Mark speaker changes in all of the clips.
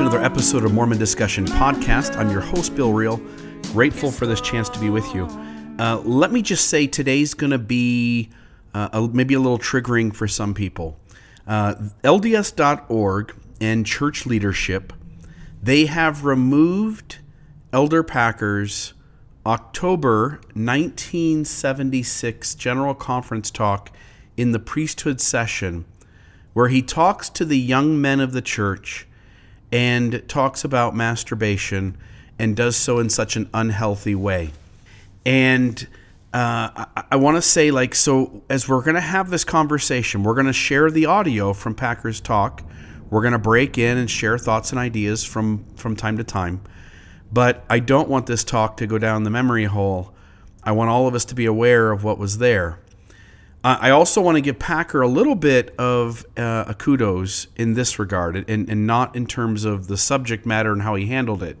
Speaker 1: To another episode of Mormon Discussion Podcast. I'm your host, Bill Reel. Grateful for this chance to be with you. Uh, let me just say today's going to be uh, a, maybe a little triggering for some people. Uh, LDS.org and church leadership, they have removed Elder Packer's October 1976 General Conference talk in the priesthood session, where he talks to the young men of the church and talks about masturbation and does so in such an unhealthy way. And uh, I, I want to say, like, so as we're going to have this conversation, we're going to share the audio from Packer's talk. We're going to break in and share thoughts and ideas from from time to time. But I don't want this talk to go down the memory hole. I want all of us to be aware of what was there. I also want to give Packer a little bit of uh, a kudos in this regard, and, and not in terms of the subject matter and how he handled it.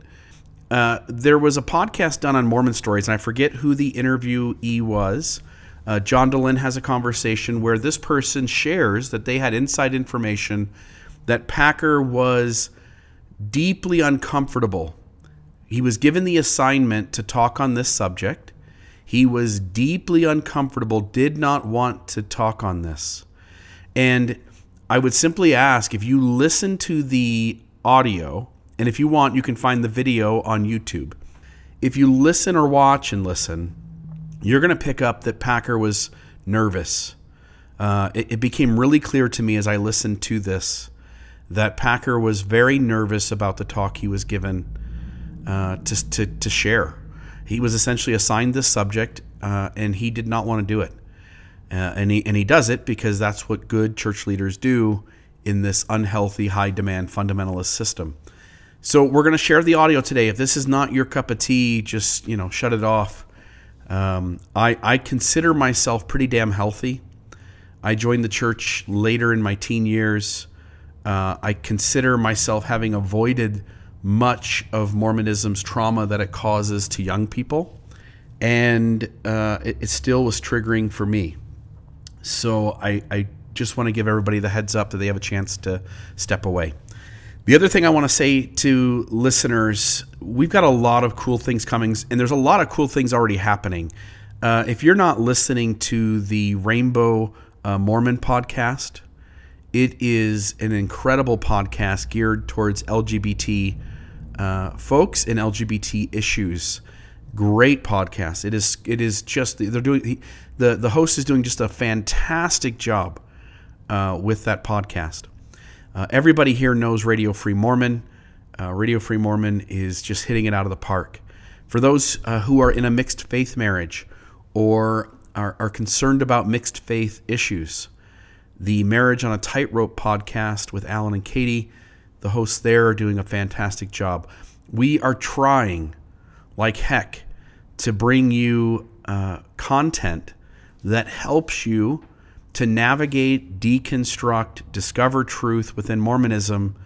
Speaker 1: Uh, there was a podcast done on Mormon stories, and I forget who the interviewee was. Uh, John Dehlin has a conversation where this person shares that they had inside information that Packer was deeply uncomfortable. He was given the assignment to talk on this subject he was deeply uncomfortable, did not want to talk on this. And I would simply ask if you listen to the audio, and if you want, you can find the video on YouTube. If you listen or watch and listen, you're going to pick up that Packer was nervous. Uh, it, it became really clear to me as I listened to this that Packer was very nervous about the talk he was given uh, to, to, to share. He was essentially assigned this subject, uh, and he did not want to do it. Uh, and he and he does it because that's what good church leaders do in this unhealthy, high demand fundamentalist system. So we're going to share the audio today. If this is not your cup of tea, just you know, shut it off. Um, I I consider myself pretty damn healthy. I joined the church later in my teen years. Uh, I consider myself having avoided much of Mormonism's trauma that it causes to young people. And uh, it, it, still was triggering for me. So I, I just want to give everybody the heads up that they have a chance to step away. The other thing I want to say to listeners we've got a lot of cool things coming, and there's a lot of cool things already happening. Uh, if you're not listening to the Rainbow uh, Mormon podcast, it is an incredible podcast geared towards LGBT uh, folks in LGBT issues. Great podcast. It is. It is just they're doing he, the the host is doing just a fantastic job uh, with that podcast. Uh, everybody here knows Radio Free Mormon. Uh, Radio Free Mormon is just hitting it out of the park. For those uh, who are in a mixed faith marriage or are, are concerned about mixed faith issues, the Marriage on a Tightrope podcast with Alan and Katie the hosts there are doing a fantastic job. We are trying, like heck, to bring you uh, content that helps you to navigate, deconstruct, discover truth within Mormonism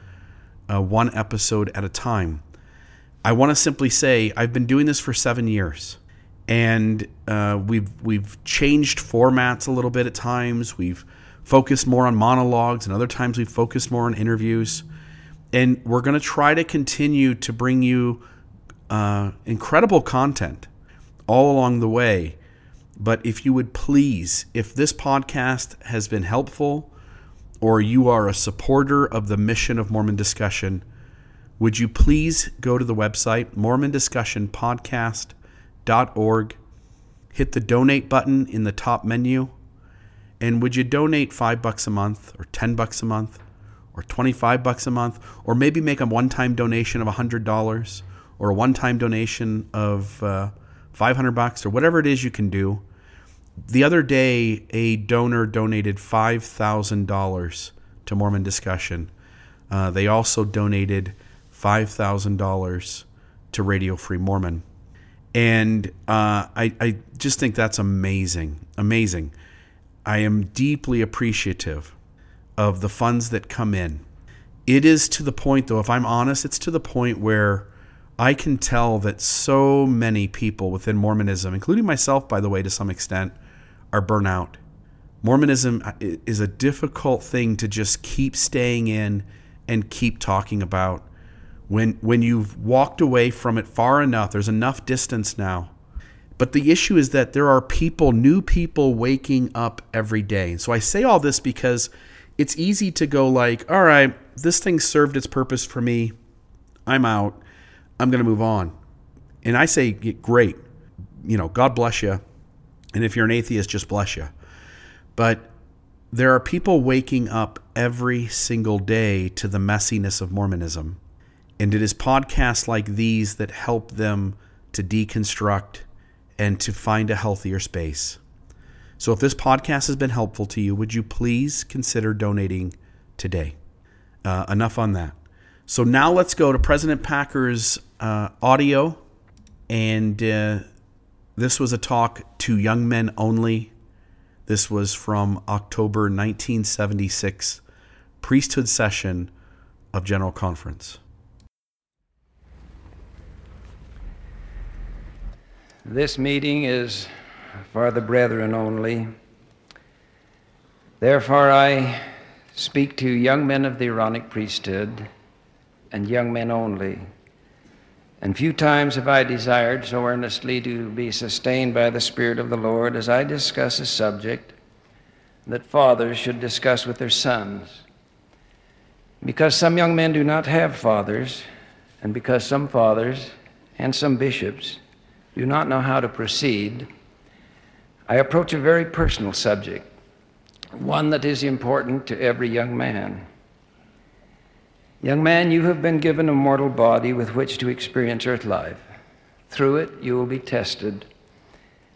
Speaker 1: uh, one episode at a time. I want to simply say I've been doing this for seven years, and uh, we've we've changed formats a little bit at times. We've focused more on monologues, and other times we've focused more on interviews and we're going to try to continue to bring you uh, incredible content all along the way. But if you would please, if this podcast has been helpful or you are a supporter of the mission of Mormon Discussion, would you please go to the website, mormondiscussionpodcast.org, hit the donate button in the top menu, and would you donate five bucks a month or 10 bucks a month? Or 25 bucks a month or maybe make a one-time donation of $100 or a one-time donation of uh, 500 bucks or whatever it is you can do. The other day a donor donated $5000 to mormon discussion. Uh, they also donated $5000 to radio free mormon. And uh, I, I just think that's amazing amazing. I am deeply appreciative of the funds that come in. It is to the point, though, if I'm honest, it's to the point where I can tell that so many people within Mormonism, including myself, by the way, to some extent, are burnout. Mormonism uh, is a difficult thing to just keep staying in and keep talking about when when you've walked away from it far enough there's enough distance now but the issue is that there are people new people waking up every day and so i say all this because it's easy to go like all right this thing served its purpose for me. I'm out. I'm going to move on. And i say great. You know god bless you and if you're an atheist just bless you but there are people waking up every single day to the messiness of mormonism. And it is podcasts like these that help them to deconstruct and to find a healthier space. So, if this podcast has been helpful to you, would you please consider donating today? Uh, enough on that. So, now let's go to President Packer's uh, audio. And uh, this was a talk to young men only. This was from October 1976, priesthood session of General Conference.
Speaker 2: This meeting is for the brethren only. Therefore, I speak to young men of the Aaronic priesthood and young men only. And few times have I desired so earnestly to be sustained by the Spirit of the Lord as I discuss a subject that fathers should discuss with their sons. Because some young men do not have fathers, and because some fathers and some bishops do not know how to proceed, I approach a very personal subject, one that is important to every young man. Young man, you have been given a mortal body with which to experience earth life. Through it, you will be tested.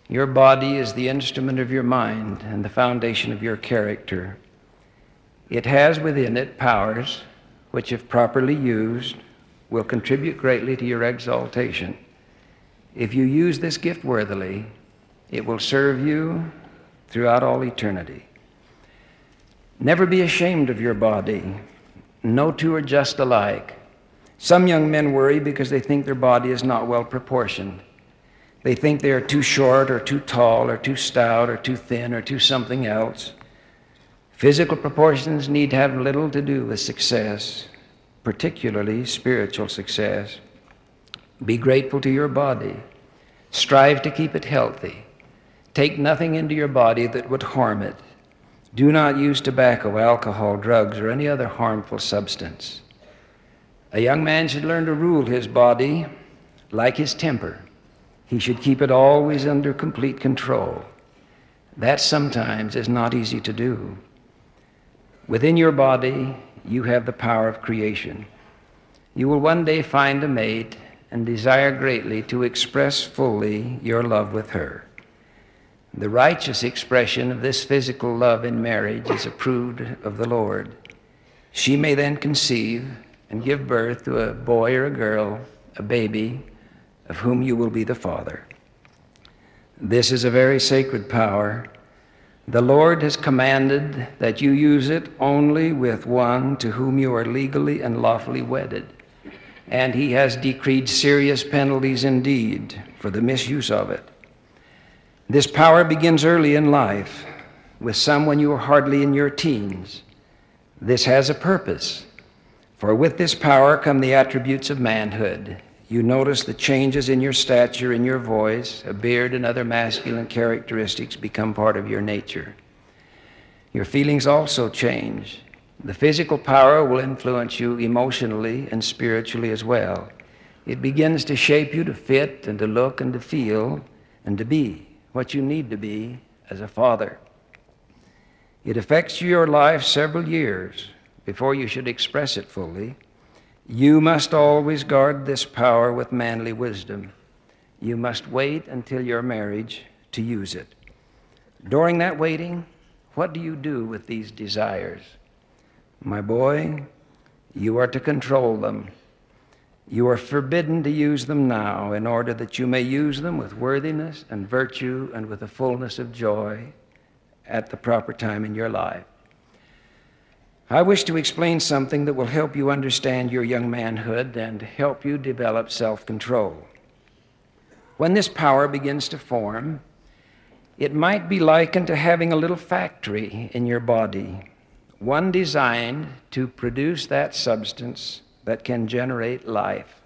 Speaker 2: Your body is the instrument of your mind and the foundation of your character. It has within it powers which, if properly used, will contribute greatly to your exaltation. If you use this gift worthily, it will serve you throughout all eternity. Never be ashamed of your body. No two are just alike. Some young men worry because they think their body is not well proportioned. They think they are too short or too tall or too stout or too thin or too something else. Physical proportions need have little to do with success, particularly spiritual success. Be grateful to your body. Strive to keep it healthy. Take nothing into your body that would harm it. Do not use tobacco, alcohol, drugs, or any other harmful substance. A young man should learn to rule his body like his temper. He should keep it always under complete control. That sometimes is not easy to do. Within your body, you have the power of creation. You will one day find a mate and desire greatly to express fully your love with her. The righteous expression of this physical love in marriage is approved of the Lord. She may then conceive and give birth to a boy or a girl, a baby, of whom you will be the father. This is a very sacred power. The Lord has commanded that you use it only with one to whom you are legally and lawfully wedded and he has decreed serious penalties indeed for the misuse of it. This power begins early in life, with some when you are hardly in your teens. This has a purpose, for with this power come the attributes of manhood. You notice the changes in your stature, in your voice, a beard, and other masculine characteristics become part of your nature. Your feelings also change. The physical power will influence you emotionally and spiritually as well. It begins to shape you to fit and to look and to feel and to be what you need to be as a father. It affects your life several years before you should express it fully. You must always guard this power with manly wisdom. You must wait until your marriage to use it. During that waiting, what do you do with these desires? My boy, you are to control them. You are forbidden to use them now in order that you may use them with worthiness and virtue and with the fullness of joy at the proper time in your life. I wish to explain something that will help you understand your young manhood and help you develop self control. When this power begins to form, it might be likened to having a little factory in your body one designed to produce that substance that can generate life.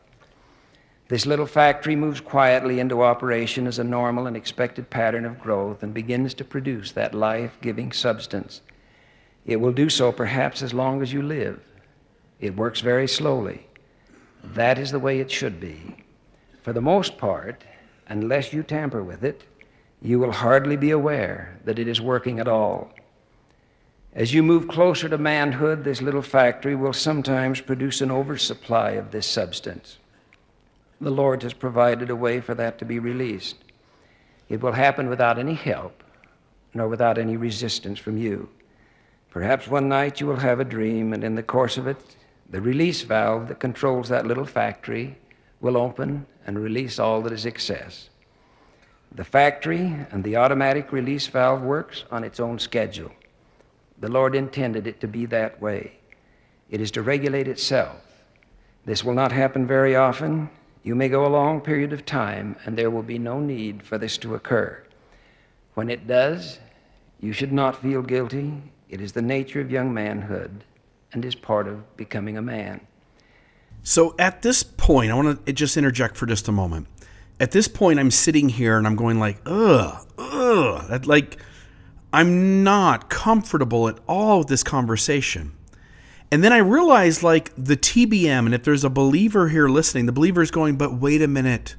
Speaker 2: This little factory moves quietly into operation as a normal and expected pattern of growth and begins to produce that life giving substance. It will do so perhaps as long as you live. It works very slowly. That is the way it should be. For the most part, unless you tamper with it, you will hardly be aware that it is working at all. As you move closer to manhood, this little factory will sometimes produce an oversupply of this substance. The Lord has provided a way for that to be released. It will happen without any help, nor without any resistance from you. Perhaps one night you will have a dream, and in the course of it, the release valve that controls that little factory will open and release all that is excess. The factory and the automatic release valve works on its own schedule. The Lord intended it to be that way. It is to regulate itself. This will not happen very often. You may go a long period of time, and there will be no need for this to occur. When it does, you should not feel guilty. It is the nature of young manhood and is part of becoming a man.
Speaker 1: So at this point, I want to just interject for just a moment. At this point, I'm sitting here and I'm going like, ugh, ugh, That like I'm not comfortable at all with this conversation. And then I realized like the TBM, and if there's a believer here listening, the believer is going, but wait a minute.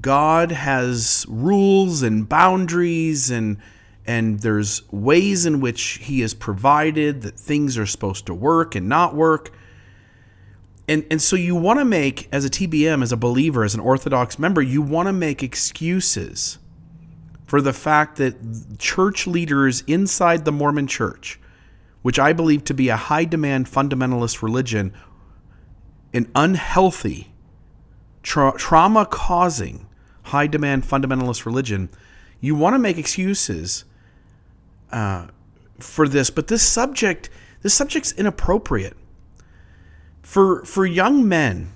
Speaker 1: God has rules and boundaries and and there's ways in which he has provided that things are supposed to work and not work. And, and so you want to make, as a TBM, as a believer, as an Orthodox member, you want to make excuses for the fact that church leaders inside the Mormon church, which I believe to be a high demand fundamentalist religion, an unhealthy, tra- trauma causing, high demand fundamentalist religion, you want to make excuses uh, for this, but this subject, this subject's inappropriate for for young men.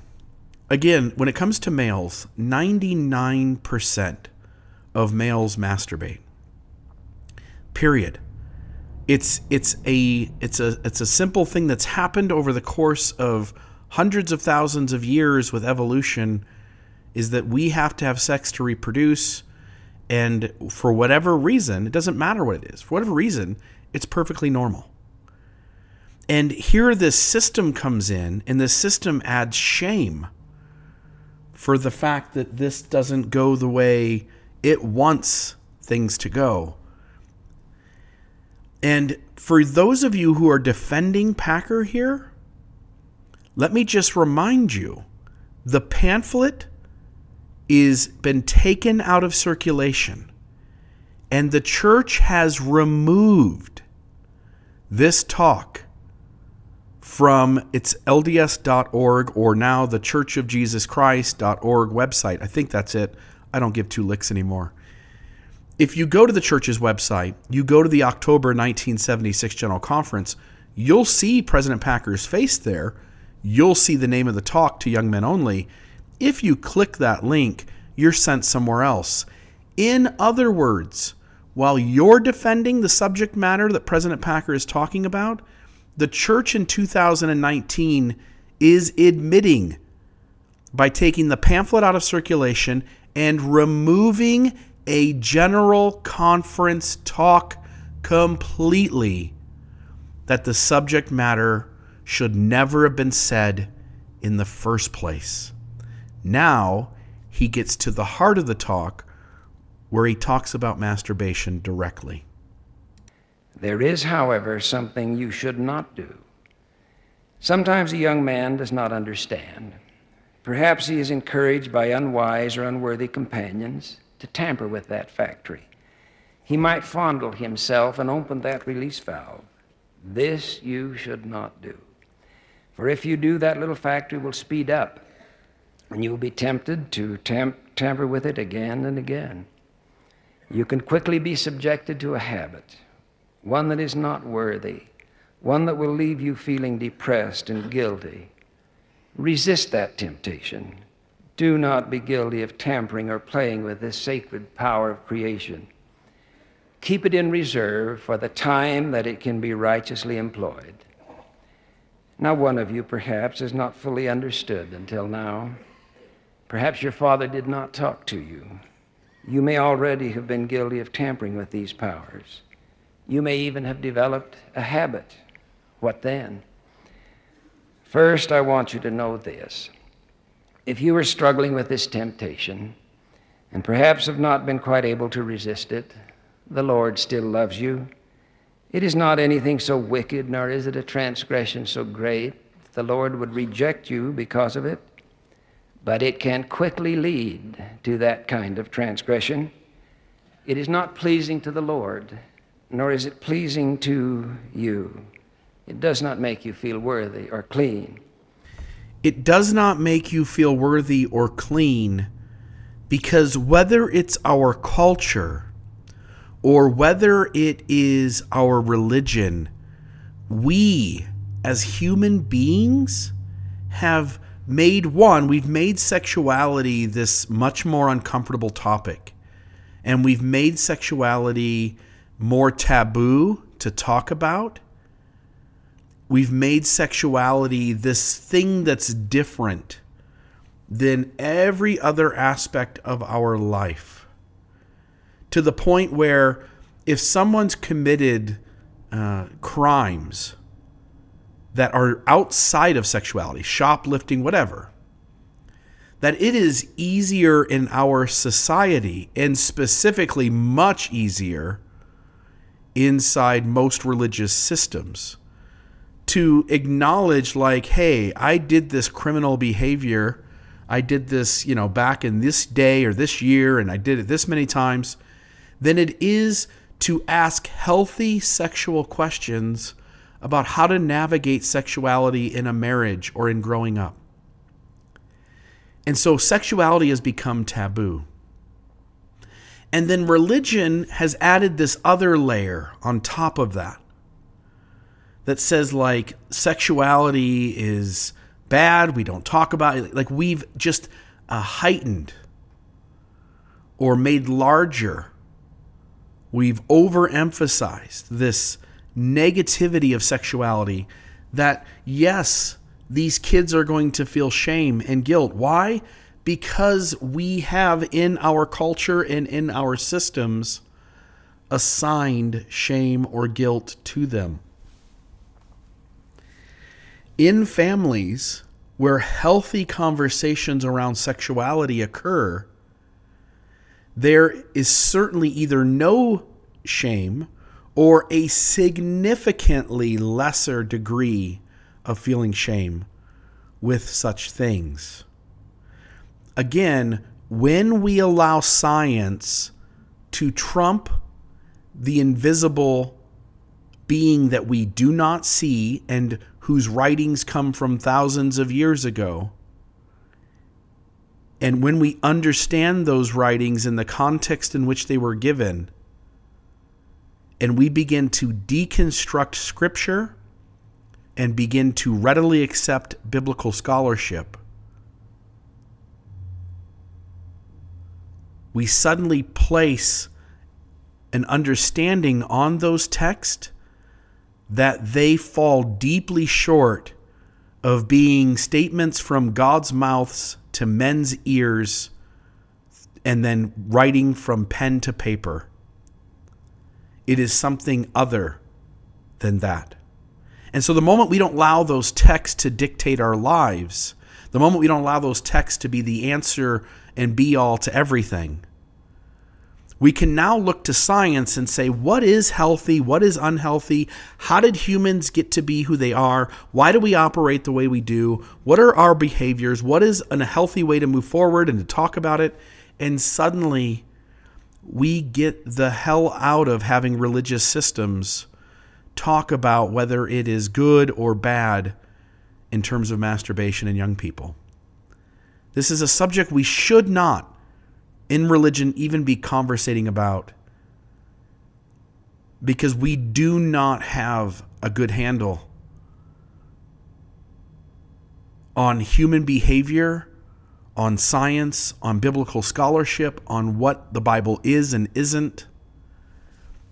Speaker 1: Again, when it comes to males, ninety nine percent of males masturbate. Period. It's it's a it's a it's a simple thing that's happened over the course of hundreds of thousands of years with evolution is that we have to have sex to reproduce and for whatever reason, it doesn't matter what it is, for whatever reason, it's perfectly normal. And here this system comes in, and this system adds shame for the fact that this doesn't go the way it wants things to go. And for those of you who are defending Packer here, let me just remind you the pamphlet is been taken out of circulation and the church has removed this talk from its lds.org or now the church of jesus christ.org website i think that's it i don't give two licks anymore. If you go to the church's website you go to the october 1976 general conference you'll see president packer's face there. You'll see the name of the talk to young men only. If you click that link, you're sent somewhere else. In other words, while you're defending the subject matter that President Packer is talking about, the church in 2019 is admitting by taking the pamphlet out of circulation and removing a general conference talk completely that the subject matter should never have been said in the first place. Now he gets to the heart of the talk where he talks about masturbation directly.
Speaker 2: There is, however, something you should not do. Sometimes a young man does not understand. Perhaps he is encouraged by unwise or unworthy companions to tamper with that factory. He might fondle himself and open that release valve. This you should not do. For if you do, that little factory will speed up and you will be tempted to tam- tamper with it again and again. You can quickly be subjected to a habit, one that is not worthy, one that will leave you feeling depressed and guilty. Resist that temptation. Do not be guilty of tampering or playing with this sacred power of creation. keep it in reserve for the time that it can be righteously employed. Now, one of you perhaps has not fully understood until now. Perhaps your father did not talk to you. You may already have been guilty of tampering with these powers. You may even have developed a habit. What then? First, I want you to know this. If you are struggling with this temptation, and perhaps have not been quite able to resist it, the Lord still loves you. It is not anything so wicked, nor is it a transgression so great that the Lord would reject you because of it. But it can quickly lead to that kind of transgression. It is not pleasing to the Lord, nor is it pleasing to you. It does not make you feel worthy or clean.
Speaker 1: It does not make you feel worthy or clean because whether it's our culture or whether it is our religion, we as human beings have made one, we've made sexuality this much more uncomfortable topic. And we've made sexuality more taboo to talk about. We've made sexuality this thing that's different than every other aspect of our life. To the point where if someone's committed uh, crimes that are outside of sexuality, shoplifting, whatever, that it is easier in our society and specifically much easier inside most religious systems to acknowledge like hey i did this criminal behavior I did this, you know, back in this day or this year and I did it this many times, than it is to ask healthy sexual questions about how to navigate sexuality in a marriage or in growing up. And so sexuality has become taboo. And then religion has added this other layer on top of that that says, like, sexuality is bad. We don't talk about it. Like we've just uh, heightened or made larger. We've overemphasized this negativity of sexuality that, yes, these kids are going to feel shame and guilt. Why? Because we have in our culture and in our systems assigned shame or guilt to them in families where healthy conversations around sexuality occur, there is certainly either no shame or a significantly lesser degree of feeling shame with such things. Again, when we allow science to trump the invisible being that we do not see and whose writings come from thousands of years ago. And when we understand those writings in the context in which they were given, and we begin to deconstruct Scripture and begin to readily accept biblical scholarship, we suddenly place an understanding on those texts that they fall deeply short of being statements from God's mouths to men's ears and then writing from pen to paper. It is something other than that. And so, the moment we don't allow those texts to dictate our lives, the moment we don't allow those texts to be the answer and be all to everything, we can now look to science and say what is healthy, what is unhealthy, how did humans get to be who they are, why do we operate the way we do, what are our behaviors, what is a healthy way to move forward and to talk about it. And suddenly we get the hell out of having religious systems talk about whether it is good or bad in terms of masturbation in young people. This is a subject we should not in religion even be conversating about because we do not have a good handle on human behavior, on science, on biblical scholarship, on what the Bible is and isn't.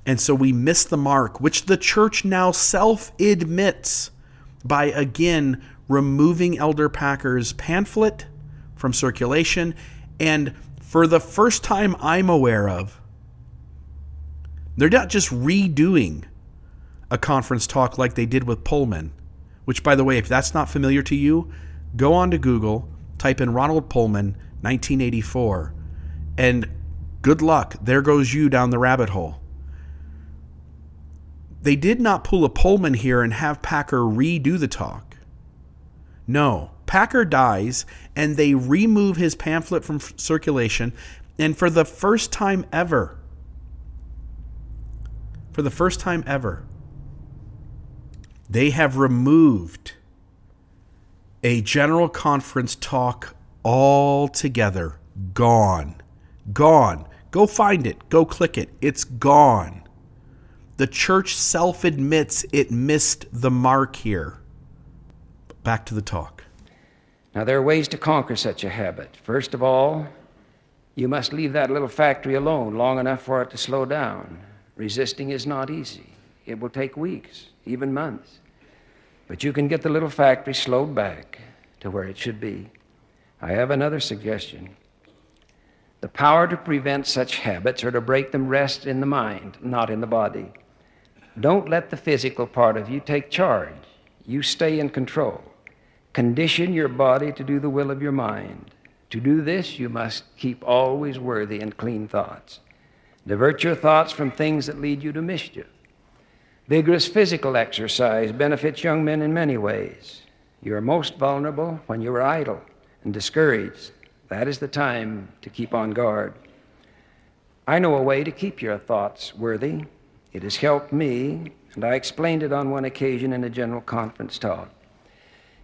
Speaker 1: And so we miss the mark, which the church now self admits by again removing Elder Packer's pamphlet from circulation. And for the first time I'm aware of, they're not just redoing a conference talk like they did with Poelman, which, by the way, if that's not familiar to you, go on to Google, type in Ronald Poelman, 1984, and good luck. There goes you down the rabbit hole. They did not pull a Poelman here and have Packer redo the talk. No, Packer dies and they remove his pamphlet from circulation. And for the first time ever, for the first time ever, they have removed a general conference talk altogether. Gone. Gone. Go find it. Go click it. It's gone. The church self admits it missed the mark here. Back to the talk.
Speaker 2: Now, there are ways to conquer such a habit. First of all, you must leave that little factory alone long enough for it to slow down. Resisting is not easy, it will take weeks, even months. But you can get the little factory slowed back to where it should be. I have another suggestion. The power to prevent such habits or to break them rests in the mind, not in the body. Don't let the physical part of you take charge. You stay in control. Condition your body to do the will of your mind. To do this, you must keep always worthy and clean thoughts. Divert your thoughts from things that lead you to mischief. Vigorous physical exercise benefits young men in many ways. You are most vulnerable when you are idle and discouraged. That is the time to keep on guard. I know a way to keep your thoughts worthy. It has helped me, and I explained it on one occasion in a general conference talk.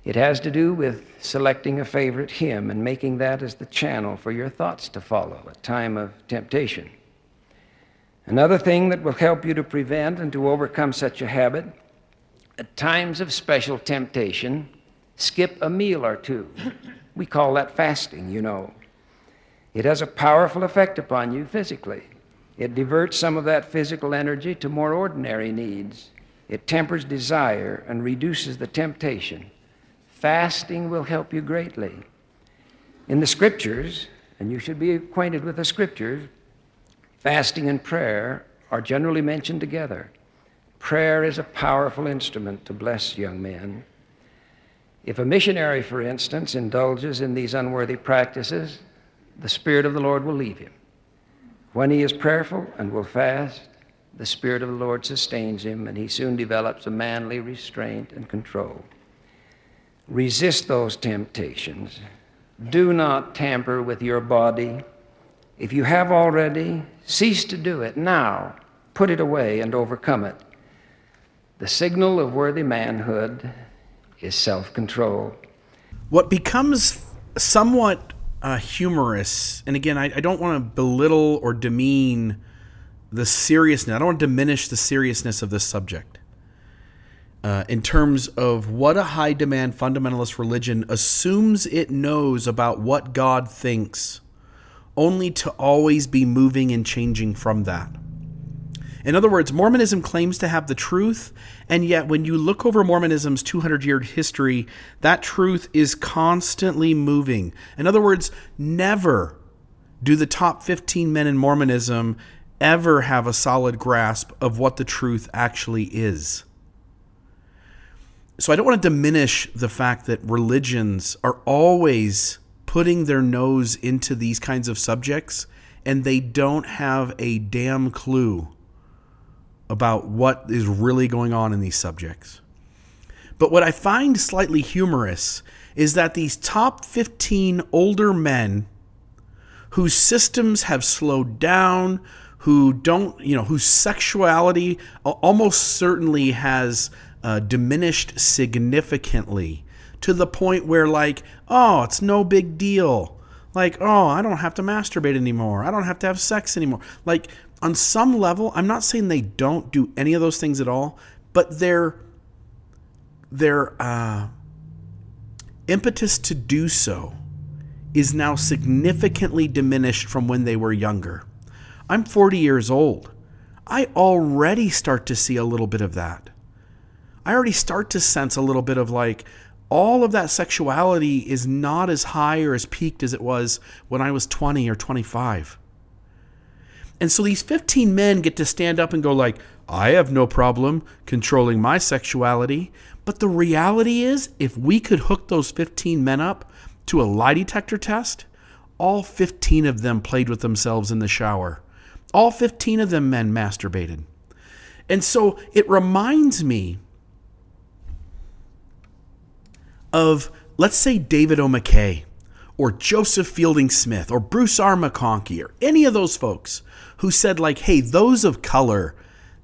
Speaker 2: It has to do with selecting a favorite hymn and making that as the channel for your thoughts to follow at time of temptation. Another thing that will help you to prevent and to overcome such a habit at times of special temptation, skip a meal or two. We call that fasting, you know. It has a powerful effect upon you physically. It diverts some of that physical energy to more ordinary needs. It tempers desire and reduces the temptation. Fasting will help you greatly. In the scriptures, and you should be acquainted with the scriptures, Fasting and prayer are generally mentioned together. Prayer is a powerful instrument to bless young men. If a missionary, for instance, indulges in these unworthy practices, the Spirit of the Lord will leave him. When he is prayerful and will fast, the Spirit of the Lord sustains him, and he soon develops a manly restraint and control. Resist those temptations. Do not tamper with your body if you have already, cease to do it now. Put it away and overcome it. The signal of worthy manhood is self control.
Speaker 1: What becomes somewhat uh, humorous, and again, I, I don't want to belittle or demean the seriousness, I don't want to diminish the seriousness of this subject. Uh, in terms of what a high demand fundamentalist religion assumes it knows about what God thinks only to always be moving and changing from that. In other words, Mormonism claims to have the truth, and yet when you look over Mormonism's 200 year history, that truth is constantly moving. In other words, never do the top 15 men in Mormonism ever have a solid grasp of what the truth actually is. So I don't want to diminish the fact that religions are always putting their nose into these kinds of subjects and they don't have a damn clue about what is really going on in these subjects. But what I find slightly humorous is that these top 15 older men whose systems have slowed down, who don't, you know, whose sexuality almost certainly has uh, diminished significantly to the point where, like, oh, it's no big deal. Like, oh, I don't have to masturbate anymore. I don't have to have sex anymore. Like, on some level, I'm not saying they don't do any of those things at all, but their their uh, impetus to do so is now significantly diminished from when they were younger. I'm 40 years old. I already start to see a little bit of that. I already start to sense a little bit of like, all of that sexuality is not as high or as peaked as it was when I was 20 or 25. And so these 15 men get to stand up and go like, I have no problem controlling my sexuality. But the reality is, if we could hook those 15 men up to a lie detector test, all 15 of them played with themselves in the shower. All 15 of them men masturbated. And so it reminds me of, let's say, David O. McKay or Joseph Fielding Smith or Bruce R. McConkie or any of those folks who said, like, hey, those of color,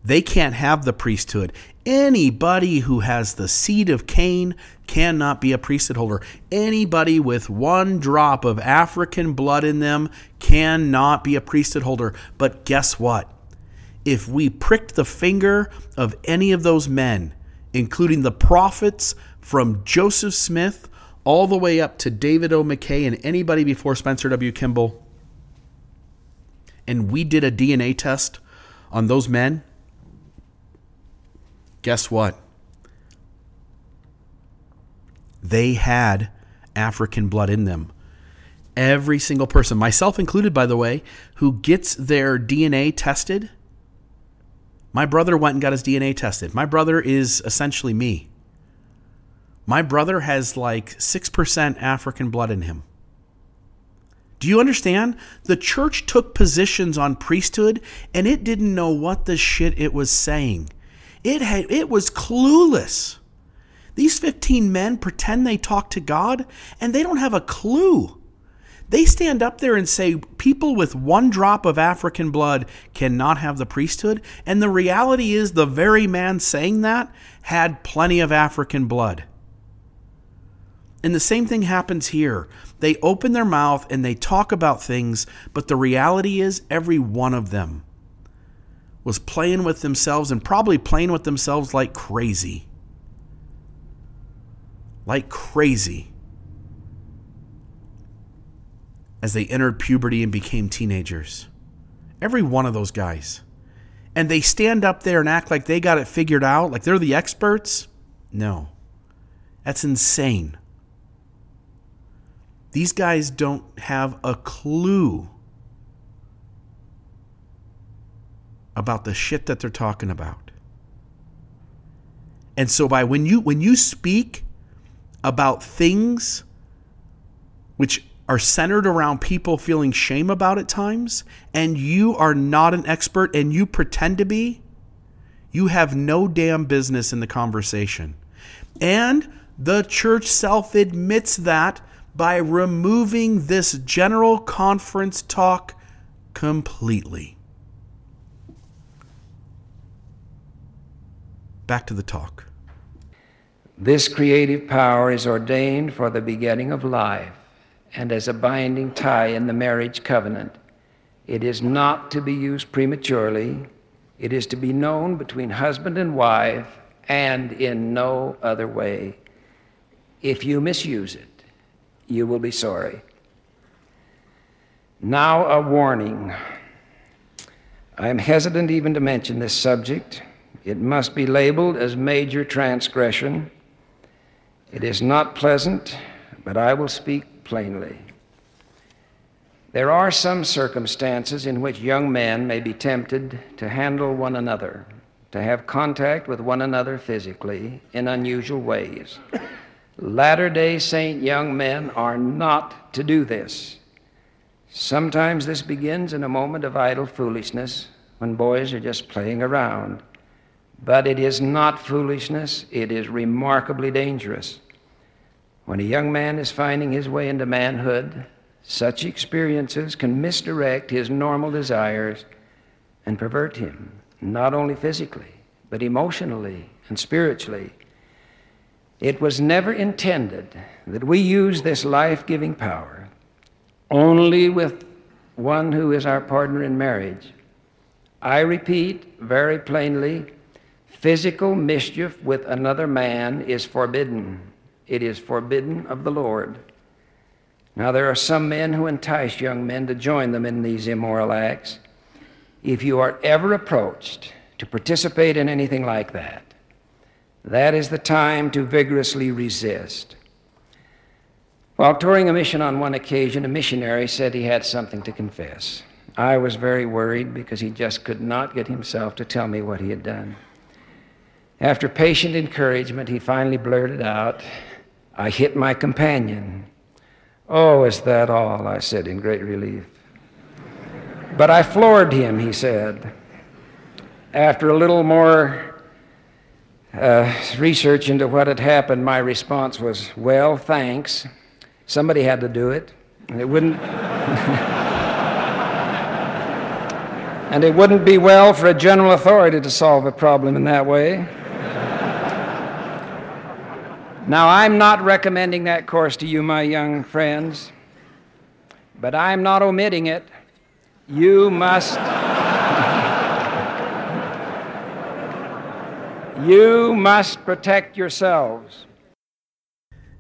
Speaker 1: they can't have the priesthood. Anybody who has the seed of Cain cannot be a priesthood holder. Anybody with one drop of African blood in them cannot be a priesthood holder. But guess what? If we pricked the finger of any of those men, including the prophets from Joseph Smith all the way up to David O. McKay and anybody before Spencer W. Kimball, and we did a DNA test on those men, guess what? They had African blood in them. Every single person, myself included, by the way, who gets their DNA tested, my brother went and got his DNA tested. My brother is essentially me. My brother has like 6% African blood in him. Do you understand? The church took positions on priesthood and it didn't know what the shit it was saying. It had it was clueless. These 15 men pretend they talk to God and they don't have a clue. They stand up there and say people with one drop of African blood cannot have the priesthood. And the reality is, the very man saying that had plenty of African blood. And the same thing happens here. They open their mouth and they talk about things, but the reality is, every one of them was playing with themselves and probably playing with themselves like crazy. Like crazy. As they entered puberty and became teenagers. Every one of those guys. And they stand up there and act like they got it figured out, like they're the experts. No. That's insane. These guys don't have a clue about the shit that they're talking about. And so by when you when you speak about things which are centered around people feeling shame about at times and you are not an expert and you pretend to be, you have no damn business in the conversation. And the church self admits that by removing this general conference talk completely. Back to the talk.
Speaker 2: This creative power is ordained for the begetting of life and as a binding tie in the marriage covenant. It is not to be used prematurely. It is to be known between husband and wife and in no other way. If you misuse it, you will be sorry. Now, a warning. I am hesitant even to mention this subject. It must be labeled as major transgression. It is not pleasant, but I will speak plainly. There are some circumstances in which young men may be tempted to handle one another, to have contact with one another physically in unusual ways. Latter day Saint young men are not to do this. Sometimes this begins in a moment of idle foolishness when boys are just playing around. But it is not foolishness, it is remarkably dangerous. When a young man is finding his way into manhood, such experiences can misdirect his normal desires and pervert him, not only physically, but emotionally and spiritually. It was never intended that we use this life giving power only with one who is our partner in marriage. I repeat very plainly physical mischief with another man is forbidden. It is forbidden of the Lord. Now, there are some men who entice young men to join them in these immoral acts. if you are ever approached to participate in anything like that, that is the time to vigorously resist. While touring a mission on one occasion, a missionary said he had something to confess. I was very worried because he just could not get himself to tell me what he had done. After patient encouragement, he finally blurted out, I hit my companion. Oh, is that all? I said in great relief. But I floored him, he said. After a little more uh, research into what had happened, my response was, Well, thanks. Somebody had to do it. And it wouldn't. and it wouldn't be well for a general authority to solve a problem in that way. Now, I'm not recommending that course to you, my young friends, but I'm not omitting it. You must. You must protect yourselves.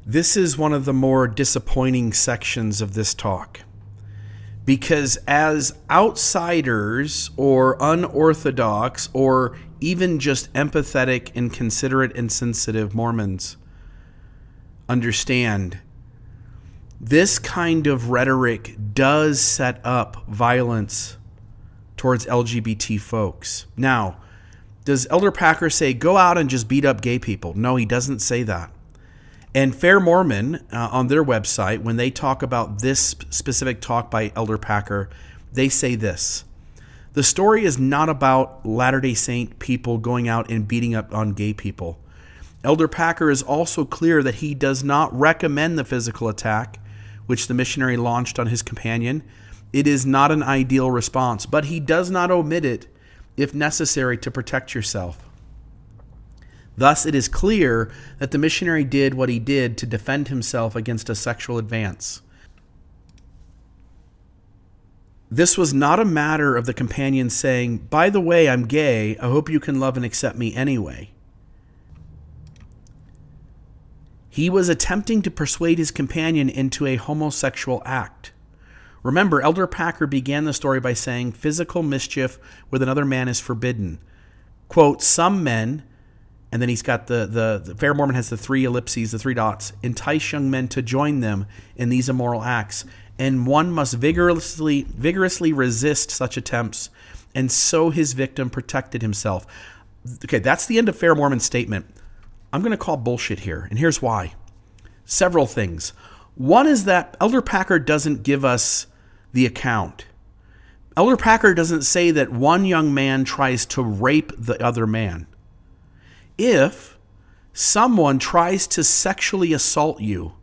Speaker 1: This is one of the more disappointing sections of this talk. Because as outsiders or unorthodox or even just empathetic and considerate and sensitive Mormons, understand this kind of rhetoric does set up violence towards LGBT folks. Now, does Elder Packer say go out and just beat up gay people? No, he doesn't say that. And Fair Mormon uh, on their website, when they talk about this specific talk by Elder Packer, they say this. The story is not about Latter day Saint people going out and beating up on gay people. Elder Packer is also clear that he does not recommend the physical attack, which the missionary launched on his companion. It is not an ideal response, but he does not omit it if necessary to protect yourself. Thus, it is clear that the missionary did what he did to defend himself against a sexual advance. This was not a matter of the companion saying, By the way, I'm gay. I hope you can love and accept me anyway. He was attempting to persuade his companion into a homosexual act. Remember, Elder Packer began the story by saying, Physical mischief with another man is forbidden. Quote, Some men, and then he's got the, the, the Fair Mormon has the three ellipses, the three dots, entice young men to join them in these immoral acts, and one must vigorously, vigorously resist such attempts, and so his victim protected himself. Okay, that's the end of Fair Mormon's statement. I'm going to call bullshit here, and here's why. Several things. One is that Elder Packer doesn't give us the account. Elder Packer doesn't say that one young man tries to rape the other man. If someone tries to sexually assault you,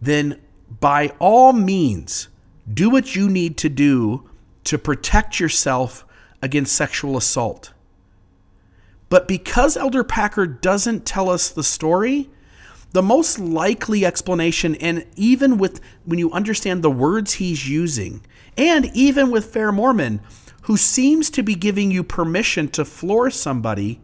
Speaker 1: then by all means, do what you need to do to protect yourself against sexual assault. But because Elder Packer doesn't tell us the story, the most likely explanation, and even with when you understand the words he's using, and even with Fair Mormon, who seems to be giving you permission to floor somebody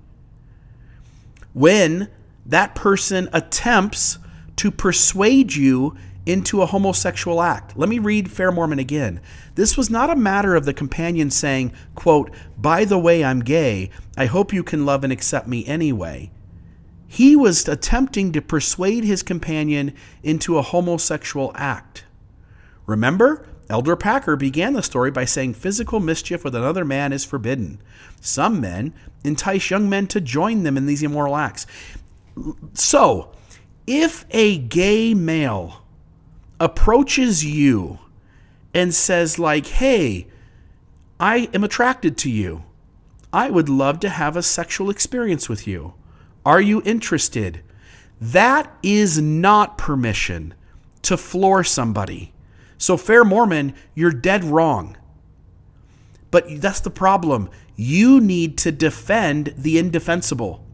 Speaker 1: when that person attempts to persuade you into a homosexual act. Let me read Fair Mormon again. This was not a matter of the companion saying, quote, By the way, I'm gay. I hope you can love and accept me anyway. He was attempting to persuade his companion into a homosexual act. Remember, Elder Packer began the story by saying physical mischief with another man is forbidden. Some men entice young men to join them in these immoral acts. So, if a gay male approaches you and says, like, hey, I am attracted to you. I would love to have a sexual experience with you. Are you interested? That is not permission to floor somebody. So, Fair Mormon, you're dead wrong. But that's the problem. You need to defend the indefensible.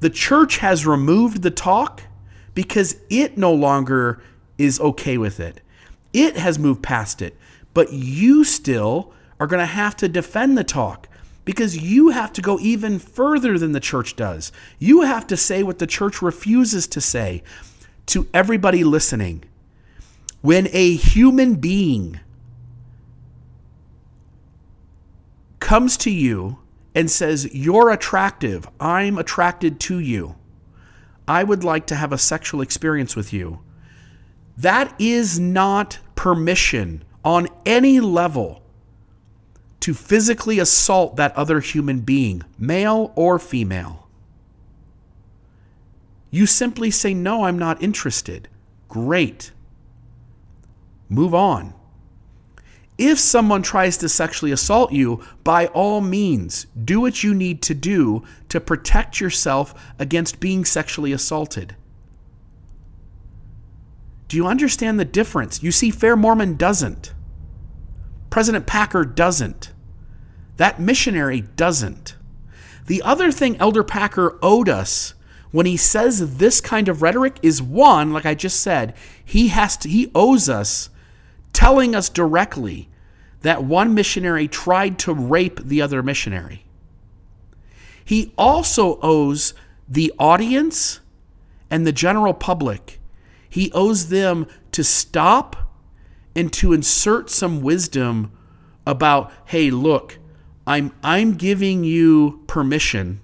Speaker 1: The church has removed the talk because it no longer is okay with it. It has moved past it, but you still are going to have to defend the talk because you have to go even further than the church does. You have to say what the church refuses to say to everybody listening. When a human being comes to you and says, You're attractive, I'm attracted to you, I would like to have a sexual experience with you, that is not permission on any level to physically assault that other human being, male or female. You simply say, No, I'm not interested. Great. Move on. If someone tries to sexually assault you, by all means, do what you need to do to protect yourself against being sexually assaulted. Do you understand the difference? You see, Fair Mormon doesn't. President Packer doesn't. That missionary doesn't. The other thing Elder Packer owed us when he says this kind of rhetoric is one, like I just said, he has to he owes us telling us directly that one missionary tried to rape the other missionary. He also owes the audience and the general public, he owes them to stop and to insert some wisdom about, hey, look, I'm, I'm giving you permission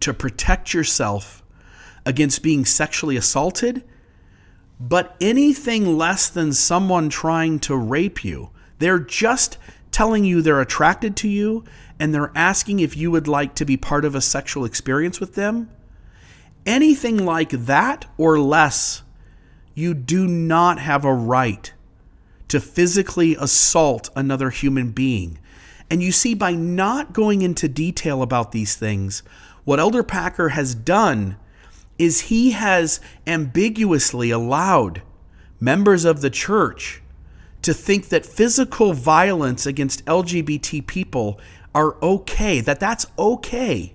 Speaker 1: to protect yourself against being sexually assaulted, but anything less than someone trying to rape you, they're just telling you they're attracted to you and they're asking if you would like to be part of a sexual experience with them. Anything like that or less, you do not have a right to physically assault another human being. And you see, by not going into detail about these things, what Elder Packer has done is he has ambiguously allowed members of the church to think that physical violence against LGBT people are okay, that that's okay.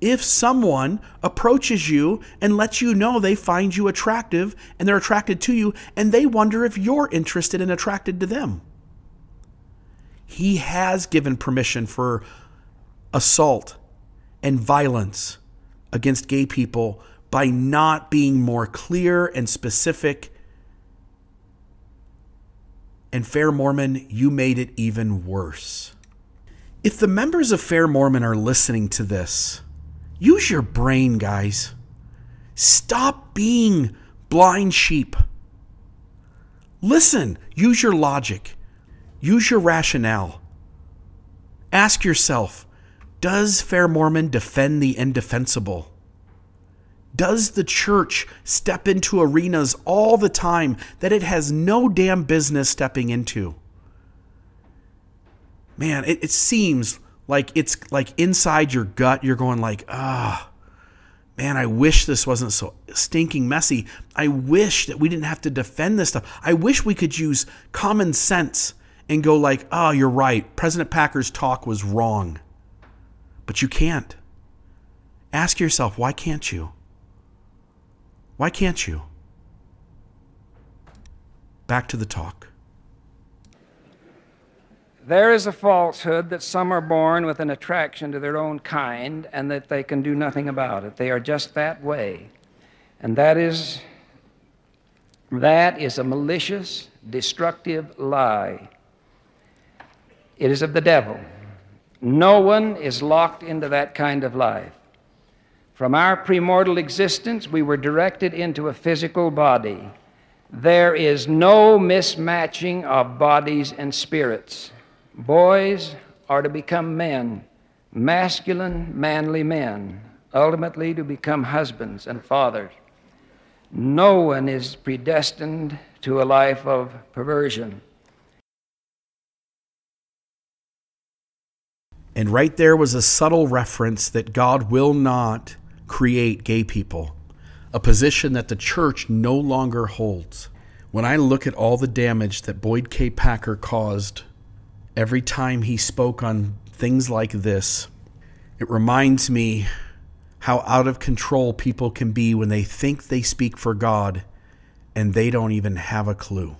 Speaker 1: If someone approaches you and lets you know they find you attractive and they're attracted to you and they wonder if you're interested and attracted to them. He has given permission for assault and violence against gay people by not being more clear and specific. And Fair Mormon, you made it even worse. If the members of Fair Mormon are listening to this, use your brain, guys. Stop being blind sheep. Listen, use your logic, use your rationale. Ask yourself does Fair Mormon defend the indefensible? Does the church step into arenas all the time that it has no damn business stepping into? Man, it, it seems like it's like inside your gut, you're going like, ah, man, I wish this wasn't so stinking messy. I wish that we didn't have to defend this stuff. I wish we could use common sense and go like, oh, you're right. President Packer's talk was wrong. But you can't. Ask yourself, why can't you? Why can't you? Back to the talk.
Speaker 2: There is a falsehood that some are born with an attraction to their own kind and that they can do nothing about it. They are just that way. And that is that is a malicious, destructive lie. It is of the devil. No one is locked into that kind of life. From our premortal existence, we were directed into a physical body. There is no mismatching of bodies and spirits. Boys are to become men, masculine, manly men, ultimately to become husbands and fathers. No one is predestined to a life of perversion.
Speaker 1: And right there was a subtle reference that God will not create gay people, a position that the church no longer holds. When I look at all the damage that Boyd K. Packer caused every time he spoke on things like this, it reminds me how out of control people can be when they think they speak for God and they don't even have a clue.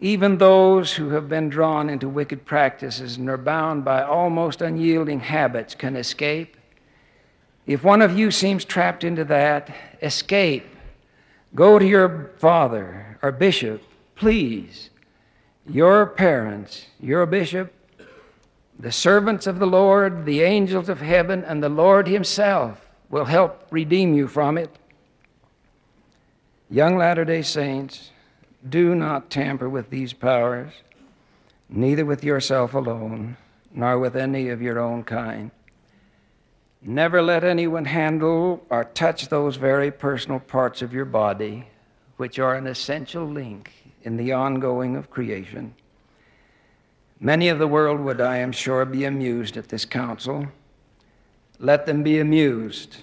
Speaker 2: Even those who have been drawn into wicked practices and are bound by almost unyielding habits can escape. If one of you seems trapped into that, escape. Go to your father or bishop, please. Your parents, your bishop, The servants of the Lord, the angels of heaven, and the Lord Himself will help redeem you from it. Young Latter day Saints, do not tamper with these powers, neither with yourself alone, nor with any of your own kind. Never let anyone handle or touch those very personal parts of your body which are an essential link in the ongoing of creation. Many of the world would, I am sure, be amused at this counsel. Let them be amused.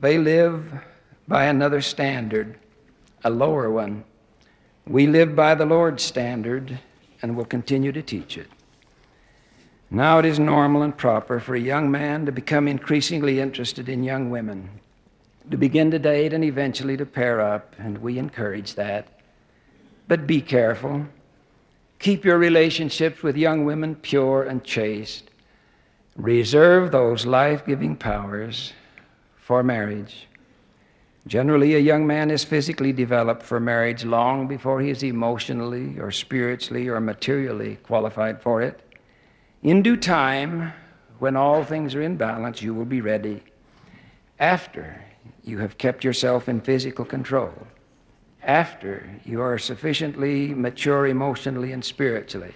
Speaker 2: They live by another standard, a lower one. We live by the Lord's standard and will continue to teach it. Now it is normal and proper for a young man to become increasingly interested in young women, to begin to date and eventually to pair up, and we encourage that. But be careful. Keep your relationships with young women pure and chaste. Reserve those life giving powers for marriage. Generally, a young man is physically developed for marriage long before he is emotionally or spiritually or materially qualified for it. In due time, when all things are in balance, you will be ready. After you have kept yourself in physical control, after you are sufficiently mature emotionally and spiritually,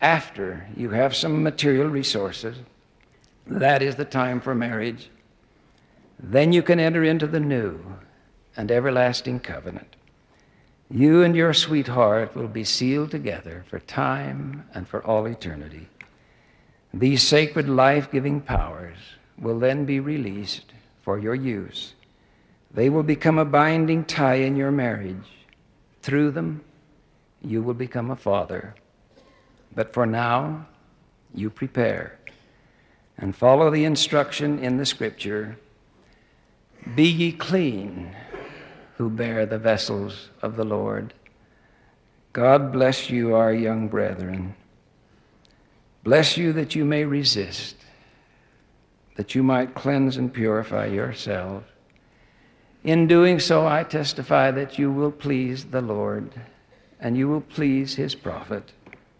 Speaker 2: after you have some material resources, that is the time for marriage. Then you can enter into the new and everlasting covenant. You and your sweetheart will be sealed together for time and for all eternity. These sacred life giving powers will then be released for your use. They will become a binding tie in your marriage. Through them, you will become a father. But for now, you prepare and follow the instruction in the scripture Be ye clean who bear the vessels of the Lord. God bless you, our young brethren. Bless you that you may resist, that you might cleanse and purify yourselves. In doing so, I testify that you will please the Lord and you will please his prophet,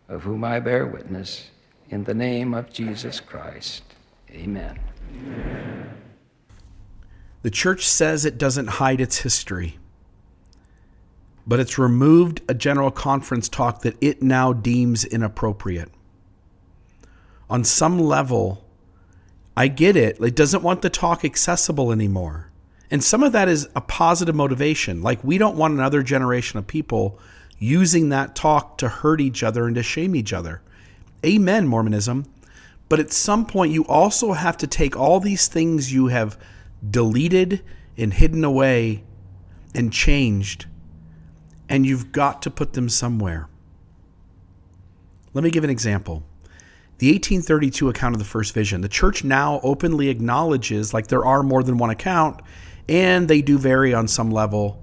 Speaker 2: of whom I bear witness, in the name of Jesus Christ. Amen. Amen.
Speaker 1: The church says it doesn't hide its history, but it's removed a general conference talk that it now deems inappropriate on some level, I get it. It doesn't want the talk accessible anymore. And some of that is a positive motivation. Like, we don't want another generation of people using that talk to hurt each other and to shame each other. Amen, Mormonism. But at some point, you also have to take all these things you have deleted and hidden away and changed, and you've got to put them somewhere. Let me give an example the 1832 account of the first vision. The church now openly acknowledges like there are more than one account and they do vary on some level.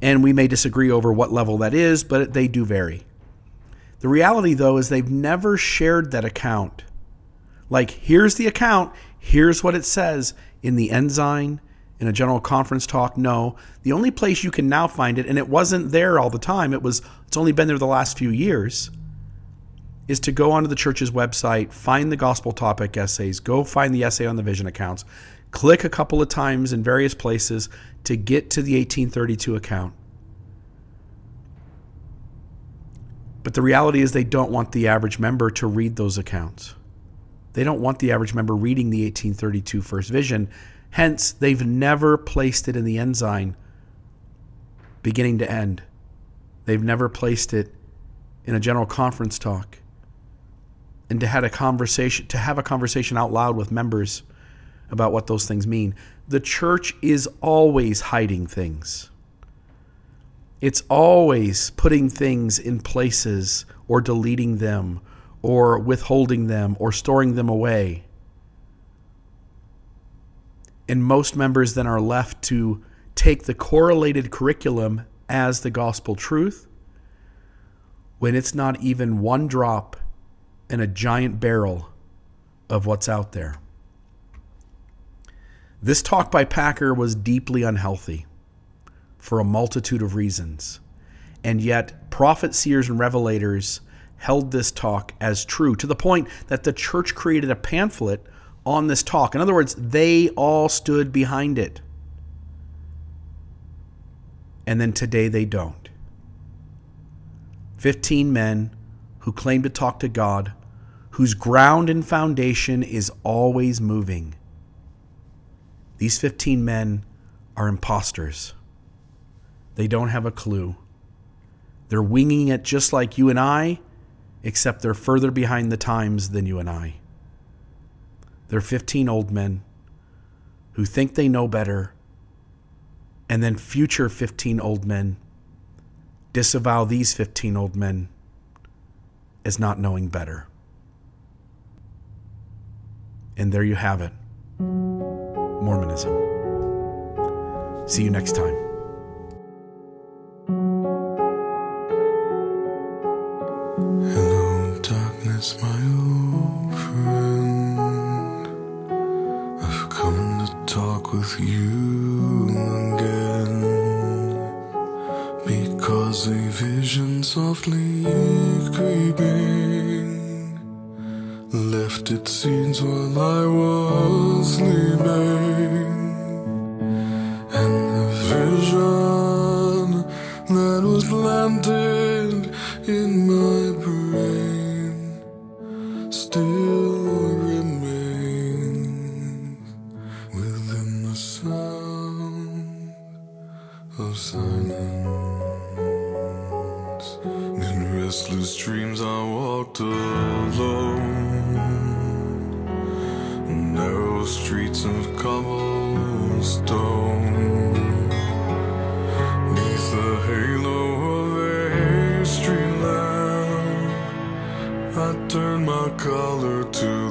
Speaker 1: And we may disagree over what level that is, but they do vary. The reality, though, is they've never shared that account. Like, here's the account, here's what it says in the Ensign, in a general conference talk. No, the only place you can now find it, and it wasn't there all the time, it was, it's only been there the last few years is to go onto the church's website, find the gospel topic essays, go find the essay on the vision accounts, click a couple of times in various places to get to the 1832 account. But the reality is, they don't want the average member to read those accounts. They don't want the average member reading the 1832 First Vision. Hence, they've never placed it in the Ensign beginning to end. They've never placed it in a general conference talk and to have a conversation to have a conversation out loud with members about what those things mean. The church is always hiding things. It's always putting things in places or deleting them or withholding them or storing them away. And most members then are left to take the correlated curriculum as the gospel truth when it's not even one drop in a giant barrel of what's out there. This talk by Packer was deeply unhealthy for a multitude of reasons. And yet, prophet, seers, and revelators held this talk as true to the point that the church created a pamphlet on this talk. In other words, they all stood behind it. And then today they don't. 15 men who claim to talk to God, whose ground and foundation is always moving. These 15 men are imposters. They don't have a clue. They're winging it just like you and I, except they're further behind the times than you and I. They're 15 old men who think they know better, and then future 15 old men disavow these 15 old men as not knowing better. And there you have it Mormonism. See you next time.
Speaker 3: Hello, darkness, my old friend. I've come to talk with you again. Because a vision softly creeping left its scenes while I was sleeping. Streets of cobblestone. Neath the halo of a street lamp, I turned my collar to